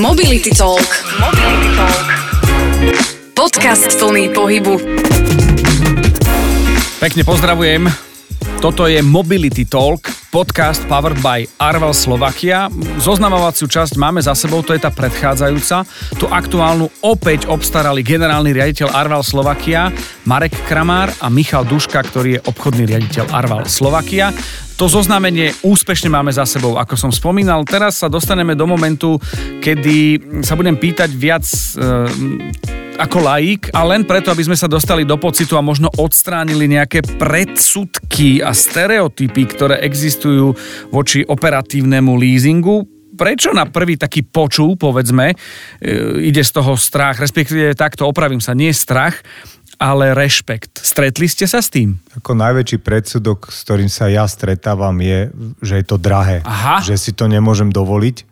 Mobility Talk. Mobility Talk. Podcast plný pohybu. Pekne pozdravujem. Toto je Mobility Talk, podcast powered by Arvel Slovakia. Zoznamovaciu časť máme za sebou, to je tá predchádzajúca. Tu aktuálnu opäť obstarali generálny riaditeľ Arval Slovakia, Marek Kramár a Michal Duška, ktorý je obchodný riaditeľ Arval Slovakia. To zoznamenie úspešne máme za sebou, ako som spomínal. Teraz sa dostaneme do momentu, kedy sa budem pýtať viac e, ako laik a len preto, aby sme sa dostali do pocitu a možno odstránili nejaké predsudky a stereotypy, ktoré existujú voči operatívnemu leasingu prečo na prvý taký počul, povedzme, e, ide z toho strach, respektíve takto opravím sa, nie strach, ale rešpekt. Stretli ste sa s tým? Ako najväčší predsudok, s ktorým sa ja stretávam, je, že je to drahé. Aha. Že si to nemôžem dovoliť.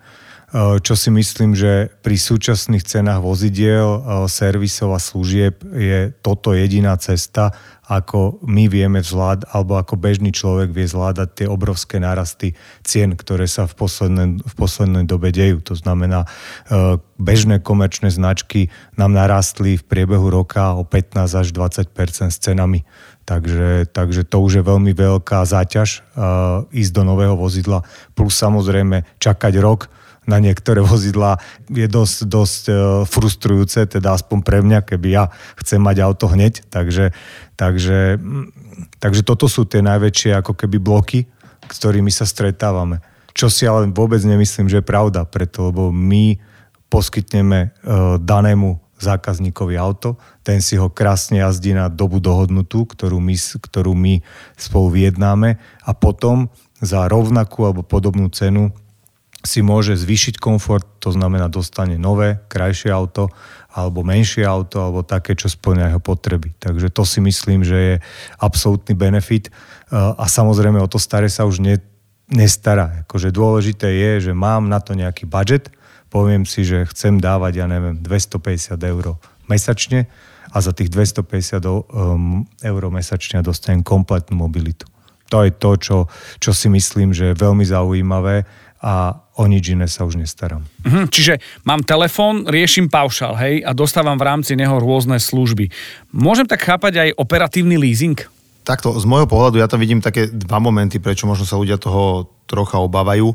E, čo si myslím, že pri súčasných cenách vozidiel, e, servisov a služieb je toto jediná cesta, ako my vieme zvládať, alebo ako bežný človek vie zvládať tie obrovské nárasty cien, ktoré sa v poslednej, v poslednej dobe dejú. To znamená, e, bežné komerčné značky nám narastli v priebehu roka o 15 až 20 s cenami. Takže, takže to už je veľmi veľká záťaž uh, ísť do nového vozidla. Plus samozrejme čakať rok na niektoré vozidlá je dosť, dosť uh, frustrujúce, teda aspoň pre mňa, keby ja chcem mať auto hneď. Takže, takže, takže toto sú tie najväčšie ako keby bloky, s ktorými sa stretávame. Čo si ale vôbec nemyslím, že je pravda, preto lebo my poskytneme uh, danému zákazníkovi auto, ten si ho krásne jazdí na dobu dohodnutú, ktorú my, ktorú my spolu vyjednáme a potom za rovnakú alebo podobnú cenu si môže zvýšiť komfort, to znamená dostane nové, krajšie auto alebo menšie auto, alebo také, čo splňa jeho potreby. Takže to si myslím, že je absolútny benefit a samozrejme o to staré sa už ne, nestará. Akože dôležité je, že mám na to nejaký budget, poviem si, že chcem dávať, ja neviem, 250 eur mesačne a za tých 250 um, eur mesačne dostanem kompletnú mobilitu. To je to, čo, čo si myslím, že je veľmi zaujímavé a o nič iné sa už nestaram. Mhm, čiže mám telefón, riešim paušal, hej, a dostávam v rámci neho rôzne služby. Môžem tak chápať aj operatívny leasing? Takto, z môjho pohľadu ja tam vidím také dva momenty, prečo možno sa ľudia toho trocha obávajú.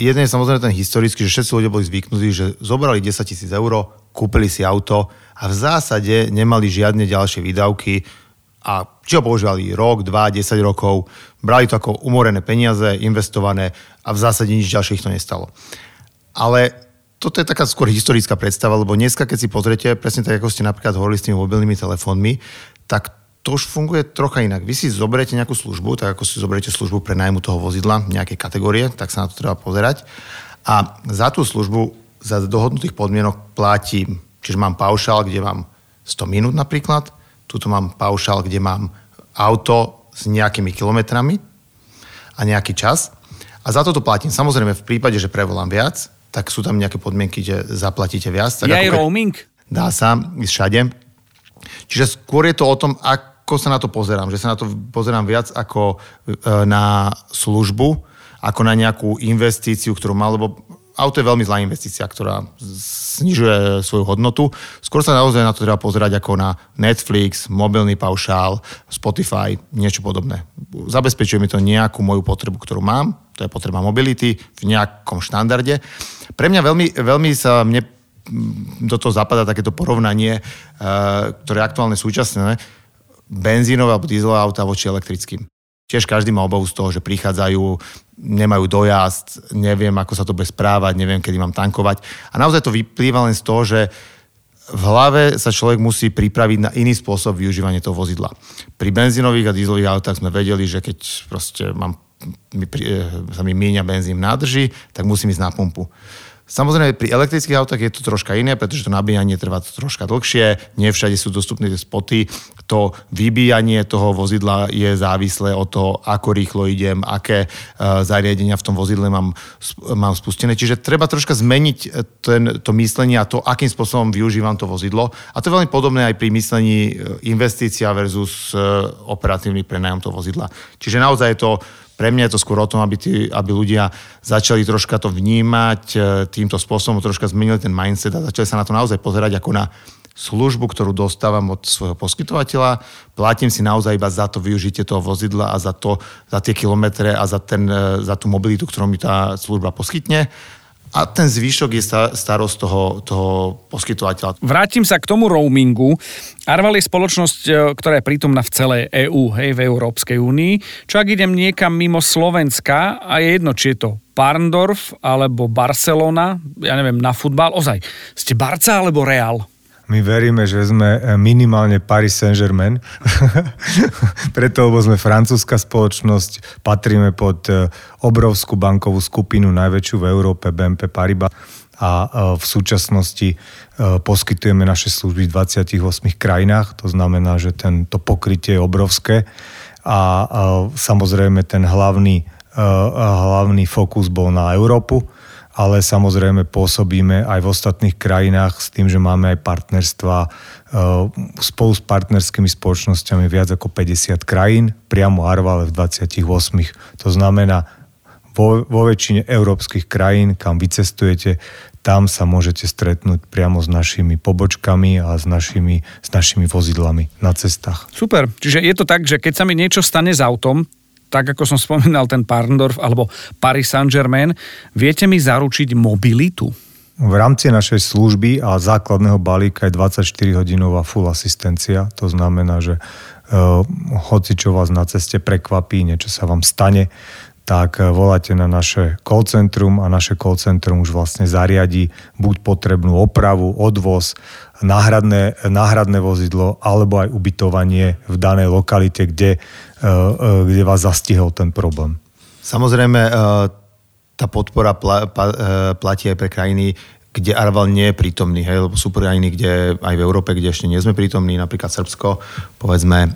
Jeden je samozrejme ten historický, že všetci ľudia boli zvyknutí, že zobrali 10 tisíc eur, kúpili si auto a v zásade nemali žiadne ďalšie výdavky a či ho používali rok, dva, 10 rokov, brali to ako umorené peniaze, investované a v zásade nič ďalšie ich to nestalo. Ale toto je taká skôr historická predstava, lebo dneska, keď si pozriete, presne tak, ako ste napríklad hovorili s tými mobilnými telefónmi, tak to už funguje trocha inak. Vy si zoberiete nejakú službu, tak ako si zoberiete službu pre nájmu toho vozidla, nejakej kategórie, tak sa na to treba pozerať. A za tú službu, za dohodnutých podmienok platím, čiže mám paušál, kde mám 100 minút napríklad, tuto mám paušál, kde mám auto s nejakými kilometrami a nejaký čas. A za toto platím. Samozrejme, v prípade, že prevolám viac, tak sú tam nejaké podmienky, že zaplatíte viac. Tak je aj roaming? Dá sa, všade. Čiže skôr je to o tom, ak, ako sa na to pozerám. Že sa na to pozerám viac ako e, na službu, ako na nejakú investíciu, ktorú mal, lebo auto je veľmi zlá investícia, ktorá znižuje svoju hodnotu. Skôr sa naozaj na to treba pozerať ako na Netflix, mobilný paušál, Spotify, niečo podobné. Zabezpečuje mi to nejakú moju potrebu, ktorú mám, to je potreba mobility v nejakom štandarde. Pre mňa veľmi, veľmi sa mne do toho zapadá takéto porovnanie, e, ktoré je aktuálne súčasné benzínové alebo dieselové auta voči elektrickým. Tiež každý má obavu z toho, že prichádzajú, nemajú dojazd, neviem, ako sa to bude správať, neviem, kedy mám tankovať. A naozaj to vyplýva len z toho, že v hlave sa človek musí pripraviť na iný spôsob využívania toho vozidla. Pri benzínových a dízelových autách sme vedeli, že keď proste mám, mi, sa mi míňa benzín v nádrži, tak musím ísť na pumpu. Samozrejme, pri elektrických autách je to troška iné, pretože to nabíjanie trvá troška dlhšie, nie všade sú dostupné tie spoty, to vybíjanie toho vozidla je závislé od toho, ako rýchlo idem, aké uh, zariadenia v tom vozidle mám, mám spustené. Čiže treba troška zmeniť e, ten, to myslenie a to, akým spôsobom využívam to vozidlo. A to je veľmi podobné aj pri myslení e, investícia versus operatívny prenajom toho vozidla. Čiže naozaj je to pre mňa je to skôr o tom, aby, tí, aby ľudia začali troška to vnímať e, týmto spôsobom, troška zmenili ten mindset a začali sa na to naozaj pozerať ako na službu, ktorú dostávam od svojho poskytovateľa, platím si naozaj iba za to využitie toho vozidla a za, to, za tie kilometre a za, ten, e, za tú mobilitu, ktorú mi tá služba poskytne. A ten zvyšok je starosť toho, toho poskytovateľa. Vrátim sa k tomu roamingu. Arval je spoločnosť, e, ktorá je prítomná v celej EÚ, hej, v Európskej únii. Čo ak idem niekam mimo Slovenska a je jedno, či je to Parndorf alebo Barcelona, ja neviem, na futbal, ozaj, ste Barca alebo Real? My veríme, že sme eh, minimálne Paris Saint-Germain, preto, lebo sme francúzska spoločnosť, patríme pod eh, obrovskú bankovú skupinu, najväčšiu v Európe, BNP Paribas. A eh, v súčasnosti poskytujeme naše služby v 28 krajinách, to znamená, že tento pokrytie je obrovské. A samozrejme ten hlavný, hlavný fokus bol na Európu, ale samozrejme pôsobíme aj v ostatných krajinách s tým, že máme aj partnerstva e, spolu s partnerskými spoločnosťami viac ako 50 krajín, priamo Arvale v 28. To znamená, vo, vo väčšine európskych krajín, kam vycestujete, tam sa môžete stretnúť priamo s našimi pobočkami a s našimi, s našimi vozidlami na cestách. Super, čiže je to tak, že keď sa mi niečo stane s autom, tak ako som spomínal ten Parndorf alebo Paris Saint-Germain, viete mi zaručiť mobilitu? V rámci našej služby a základného balíka je 24-hodinová full asistencia. To znamená, že uh, hoci čo vás na ceste prekvapí, niečo sa vám stane, tak e, voláte na naše call centrum a naše call centrum už vlastne zariadi buď potrebnú opravu, odvoz, náhradné, náhradné vozidlo alebo aj ubytovanie v danej lokalite, kde Eh, eh, kde vás zastihol ten problém. Samozrejme, eh, tá podpora platí aj pre krajiny, kde Arval nie je prítomný, hej, lebo sú krajiny, kde aj v Európe, kde ešte nie sme prítomní, napríklad Srbsko, povedzme,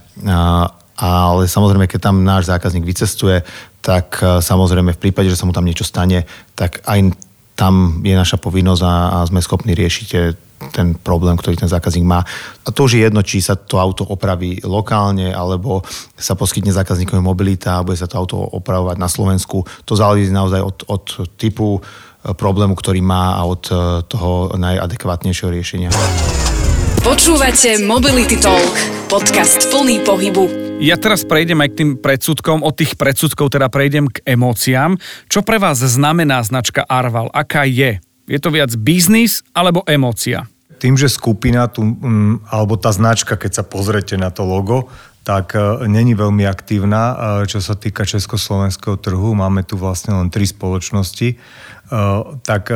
ale samozrejme, keď tam náš zákazník vycestuje, tak samozrejme v prípade, že sa mu tam niečo stane, tak aj tam je naša povinnosť a, a sme schopní riešiť ten problém, ktorý ten zákazník má. A to už je jedno, či sa to auto opraví lokálne, alebo sa poskytne zákazníkovi mobilita a bude sa to auto opravovať na Slovensku. To záleží naozaj od, od typu e, problému, ktorý má a od e, toho najadekvátnejšieho riešenia. Počúvate Mobility Talk, podcast plný pohybu. Ja teraz prejdem aj k tým predsudkom. Od tých predsudkov teda prejdem k emóciám. Čo pre vás znamená značka Arval? Aká je? Je to viac biznis alebo emócia? Tým, že skupina, tu, mm, alebo tá značka, keď sa pozrete na to logo, tak e, není veľmi aktívna, e, čo sa týka československého trhu. Máme tu vlastne len tri spoločnosti. E, tak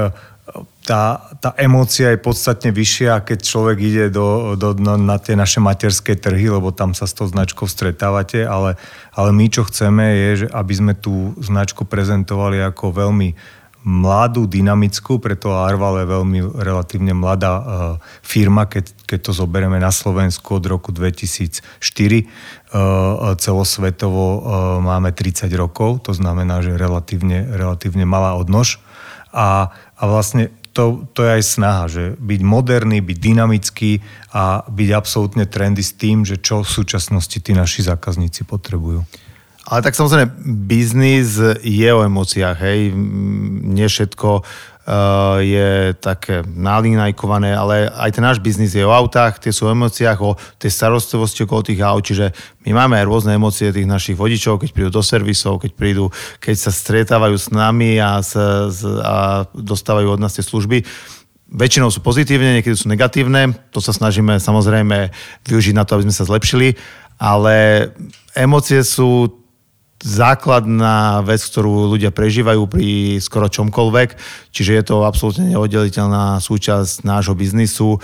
tá, tá emócia je podstatne vyššia, keď človek ide do, do, na, na tie naše materské trhy, lebo tam sa s tou značkou stretávate, ale, ale my čo chceme je, že aby sme tú značku prezentovali ako veľmi mladú, dynamickú, preto Arval je veľmi relatívne mladá uh, firma, keď, keď to zoberieme na Slovensku od roku 2004. Uh, celosvetovo uh, máme 30 rokov, to znamená, že relatívne, relatívne malá odnož. A, a vlastne to, to je aj snaha, že byť moderný, byť dynamický a byť absolútne trendy s tým, že čo v súčasnosti tí naši zákazníci potrebujú. Ale tak samozrejme, biznis je o emóciách, hej. Nie všetko uh, je také nalinajkované, ale aj ten náš biznis je o autách, tie sú o emóciách, o tej starostlivosti okolo tých aut, čiže my máme aj rôzne emócie tých našich vodičov, keď prídu do servisov, keď prídu, keď sa stretávajú s nami a, s, a dostávajú od nás tie služby. Väčšinou sú pozitívne, niekedy sú negatívne, to sa snažíme samozrejme využiť na to, aby sme sa zlepšili, ale emócie sú základná vec, ktorú ľudia prežívajú pri skoro čomkoľvek, čiže je to absolútne neoddeliteľná súčasť nášho biznisu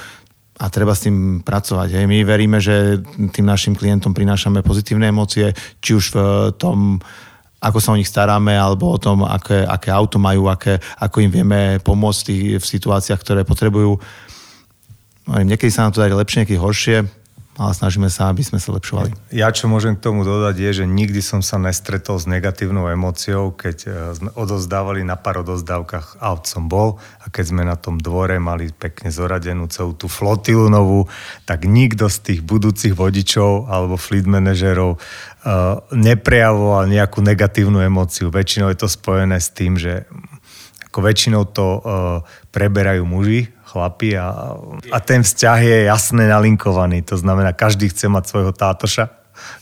a treba s tým pracovať. Hej. My veríme, že tým našim klientom prinášame pozitívne emócie, či už v tom, ako sa o nich staráme, alebo o tom, aké, aké auto majú, aké, ako im vieme pomôcť v situáciách, ktoré potrebujú. Niekedy sa nám to darí lepšie, niekedy horšie ale snažíme sa, aby sme sa lepšovali. Ja čo môžem k tomu dodať je, že nikdy som sa nestretol s negatívnou emóciou, keď e, sme odozdávali na pár odozdávkach aut som bol a keď sme na tom dvore mali pekne zoradenú celú tú flotilu novú, tak nikto z tých budúcich vodičov alebo fleet manažerov uh, neprejavoval nejakú negatívnu emóciu. Väčšinou je to spojené s tým, že ako väčšinou to uh, preberajú muži, chlapi a, a ten vzťah je jasne nalinkovaný. To znamená, každý chce mať svojho tátoša,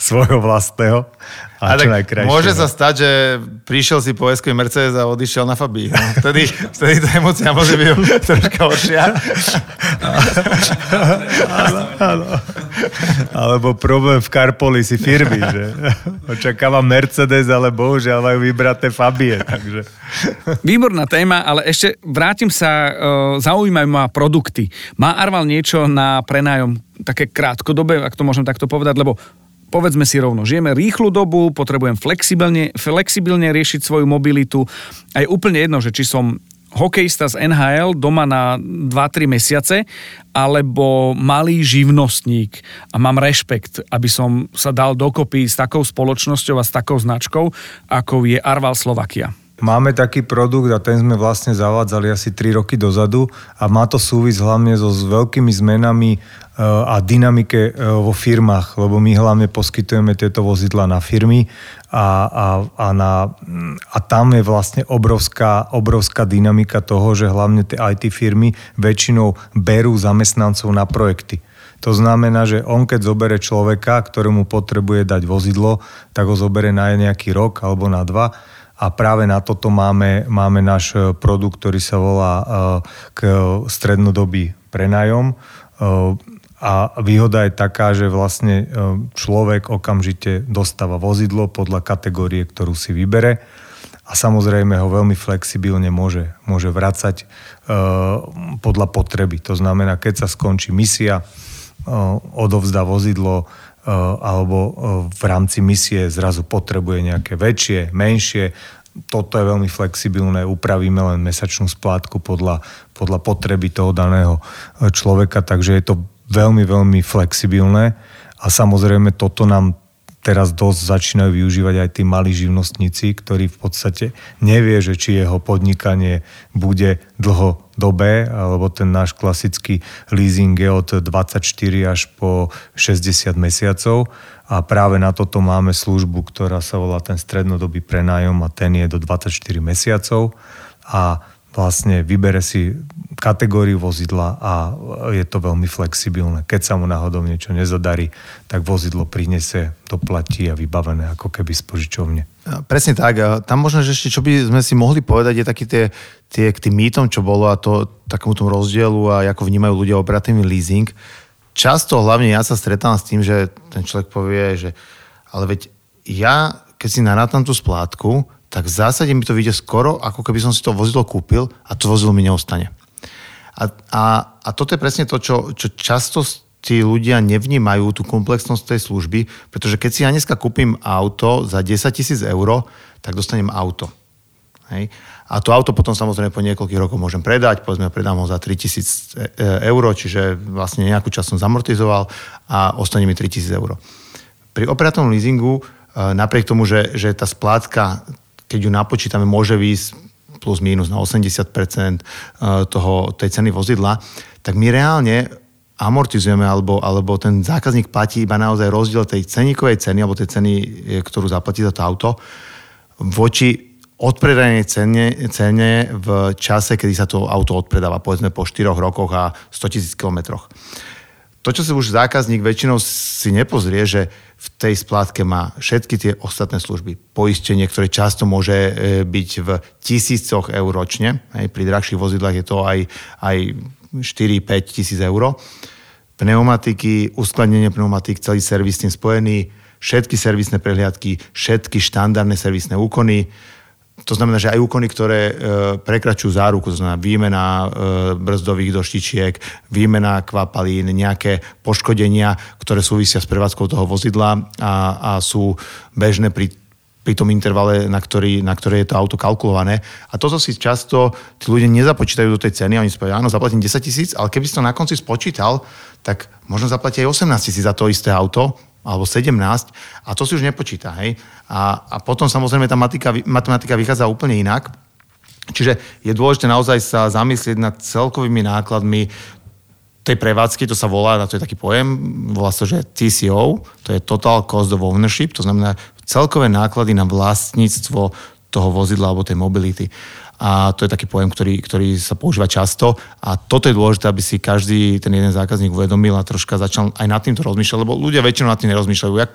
svojho vlastného. A, a tak môže sa stať, že prišiel si po s Mercedes a odišiel na Fabii. No, vtedy, vtedy tá emocia môže byť troška horšia. Alebo problém v Carpolisi firmy, že očakávam Mercedes, ale bohužiaľ majú vybraté Fabie. Takže. Výborná téma, ale ešte vrátim sa, e, zaujímajú ma produkty. Má Arval niečo na prenájom také krátkodobé, ak to môžem takto povedať, lebo povedzme si rovno, žijeme rýchlu dobu, potrebujem flexibilne, flexibilne riešiť svoju mobilitu a je úplne jedno, že či som hokejista z NHL doma na 2-3 mesiace, alebo malý živnostník a mám rešpekt, aby som sa dal dokopy s takou spoločnosťou a s takou značkou, ako je Arval Slovakia. Máme taký produkt a ten sme vlastne zavádzali asi 3 roky dozadu a má to súvisť hlavne so s veľkými zmenami e, a dynamike e, vo firmách, lebo my hlavne poskytujeme tieto vozidla na firmy a, a, a, na, a tam je vlastne obrovská, obrovská dynamika toho, že hlavne tie IT firmy väčšinou berú zamestnancov na projekty. To znamená, že on keď zobere človeka, ktorému potrebuje dať vozidlo, tak ho zobere na nejaký rok alebo na dva a práve na toto máme, máme náš e, produkt, ktorý sa volá e, k strednodobý prenájom. E, a výhoda je taká, že vlastne človek okamžite dostáva vozidlo podľa kategórie, ktorú si vybere a samozrejme ho veľmi flexibilne môže, môže vracať podľa potreby. To znamená, keď sa skončí misia, odovzdá vozidlo, alebo v rámci misie zrazu potrebuje nejaké väčšie, menšie. Toto je veľmi flexibilné, upravíme len mesačnú splátku podľa, podľa potreby toho daného e, človeka, takže je to veľmi, veľmi flexibilné a samozrejme toto nám teraz dosť začínajú využívať aj tí malí živnostníci, ktorí v podstate nevie, že či jeho podnikanie bude dlhodobé, alebo ten náš klasický leasing je od 24 až po 60 mesiacov. A práve na toto máme službu, ktorá sa volá ten strednodobý prenájom a ten je do 24 mesiacov. A vlastne vybere si kategóriu vozidla a je to veľmi flexibilné. Keď sa mu náhodou niečo nezadarí, tak vozidlo prinese, doplatí a vybavené ako keby z požičovne. Presne tak. Tam možno, že ešte čo by sme si mohli povedať, je taký tie, tie k tým mýtom, čo bolo a to takému tomu rozdielu a ako vnímajú ľudia operatívny leasing. Často, hlavne ja sa stretávam s tým, že ten človek povie, že ale veď ja, keď si narátam tú splátku, tak v zásade mi to vyjde skoro, ako keby som si to vozidlo kúpil a to vozidlo mi neostane. A, a, a toto je presne to, čo, čo často tí ľudia nevnímajú tú komplexnosť tej služby, pretože keď si ja dneska kúpim auto za 10 tisíc eur, tak dostanem auto. Hej. A to auto potom samozrejme po niekoľkých rokoch môžem predať, povedzme predám ho za 3000 e, eur, čiže vlastne nejakú čas som zamortizoval a ostane mi 3000 eur. Pri operatívnom leasingu, e, napriek tomu, že, že tá splátka keď ju napočítame, môže výjsť plus minus na 80% eh, toho, tej ceny vozidla, tak my reálne amortizujeme alebo, alebo ten zákazník platí iba naozaj rozdiel tej ceníkovej ceny alebo tej ceny, eh, ktorú zaplatí za to auto voči odpredajnej cene, cene v čase, kedy sa to auto odpredáva, povedzme po 4 rokoch a 100 000 kilometroch to, čo si už zákazník väčšinou si nepozrie, že v tej splátke má všetky tie ostatné služby. Poistenie, ktoré často môže e, byť v tisícoch eur ročne. Hej, pri drahších vozidlách je to aj, aj 4-5 tisíc eur. Pneumatiky, uskladnenie pneumatik, celý servis s tým spojený, všetky servisné prehliadky, všetky štandardné servisné úkony, to znamená, že aj úkony, ktoré e, prekračujú záruku, to znamená výmena e, brzdových doštičiek, výmena kvapalín, nejaké poškodenia, ktoré súvisia s prevádzkou toho vozidla a, a sú bežné pri pri tom intervale, na ktorý, na ktoré je to auto kalkulované. A toto si často tí ľudia nezapočítajú do tej ceny oni si povedia, áno, zaplatím 10 tisíc, ale keby si to na konci spočítal, tak možno zaplatí aj 18 tisíc za to isté auto, alebo 17 a to si už nepočíta. Hej? A, a potom samozrejme tá matematika, matematika vychádza úplne inak. Čiže je dôležité naozaj sa zamyslieť nad celkovými nákladmi tej prevádzky, to sa volá, na to je taký pojem, volá sa, že TCO, to je Total Cost of Ownership, to znamená celkové náklady na vlastníctvo toho vozidla alebo tej mobility a to je taký pojem, ktorý, ktorý sa používa často a toto je dôležité, aby si každý ten jeden zákazník uvedomil a troška začal aj nad týmto rozmýšľať, lebo ľudia väčšinou nad tým nerozmýšľajú. Jak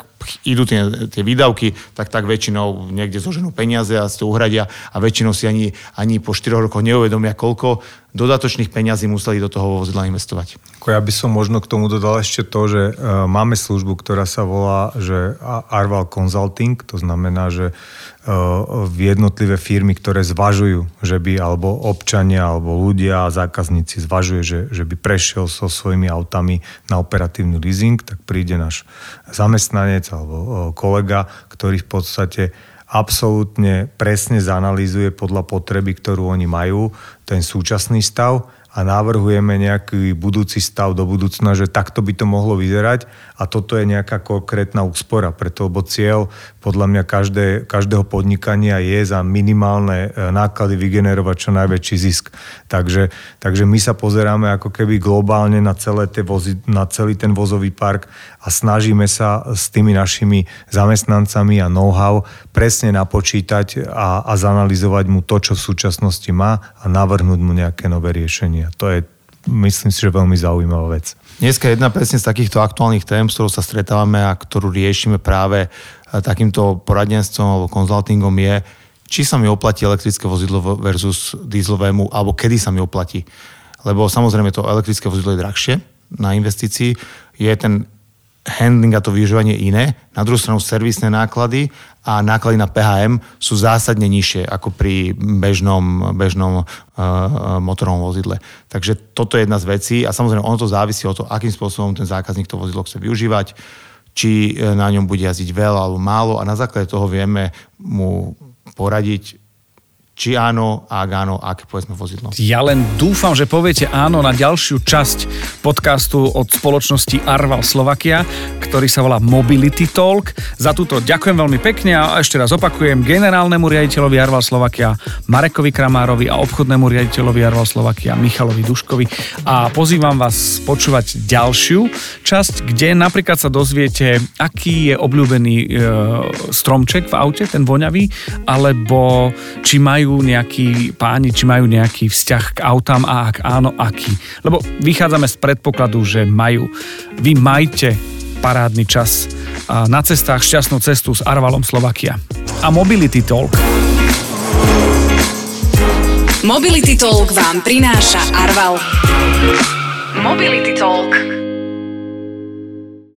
idú tie, tie výdavky, tak tak väčšinou niekde zoženú peniaze a si to uhradia a väčšinou si ani, ani po 4 rokoch neuvedomia, koľko dodatočných peňazí museli do toho vozidla investovať. Ja by som možno k tomu dodal ešte to, že uh, máme službu, ktorá sa volá že Arval Consulting, to znamená, že uh, jednotlivé firmy, ktoré zvažujú, že by alebo občania, alebo ľudia zákazníci zvažuje, že, že by prešiel so svojimi autami na operatívny leasing, tak príde náš zamestnanec alebo uh, kolega, ktorý v podstate absolútne presne zanalýzuje podľa potreby, ktorú oni majú, ten súčasný stav a navrhujeme nejaký budúci stav do budúcna, že takto by to mohlo vyzerať a toto je nejaká konkrétna úspora, preto lebo cieľ podľa mňa každé, každého podnikania je za minimálne e, náklady vygenerovať čo najväčší zisk. Takže, takže my sa pozeráme ako keby globálne na, celé tie vozy, na celý ten vozový park a snažíme sa s tými našimi zamestnancami a know-how presne napočítať a, a zanalizovať mu to, čo v súčasnosti má a navrhnúť mu nejaké nové riešenie a to je, myslím si, že veľmi zaujímavá vec. Dneska jedna presne z takýchto aktuálnych tém, s ktorou sa stretávame a ktorú riešime práve eh, takýmto poradenstvom alebo konzultingom je, či sa mi oplatí elektrické vozidlo versus dieselovému, alebo kedy sa mi oplatí. Lebo samozrejme to elektrické vozidlo je drahšie na investícii, je ten handling a to využívanie iné. Na druhú stranu servisné náklady a náklady na PHM sú zásadne nižšie ako pri bežnom, bežnom uh, motorovom vozidle. Takže toto je jedna z vecí a samozrejme ono to závisí od toho, akým spôsobom ten zákazník to vozidlo chce využívať, či e, na ňom bude jazdiť veľa alebo málo a na základe toho vieme mu poradiť, či áno, ak áno, aké povedzme vozidlo. Ja len dúfam, že poviete áno na ďalšiu časť podcastu od spoločnosti Arval Slovakia, ktorý sa volá Mobility Talk. Za túto ďakujem veľmi pekne a ešte raz opakujem generálnemu riaditeľovi Arval Slovakia Marekovi Kramárovi a obchodnému riaditeľovi Arval Slovakia Michalovi Duškovi a pozývam vás počúvať ďalšiu časť, kde napríklad sa dozviete, aký je obľúbený e, stromček v aute, ten voňavý, alebo či majú majú nejakí páni, či majú nejaký vzťah k autám a ak áno, aký. Lebo vychádzame z predpokladu, že majú. Vy majte parádny čas na cestách šťastnú cestu s Arvalom Slovakia. A Mobility Talk. Mobility Talk vám prináša Arval. Mobility Talk.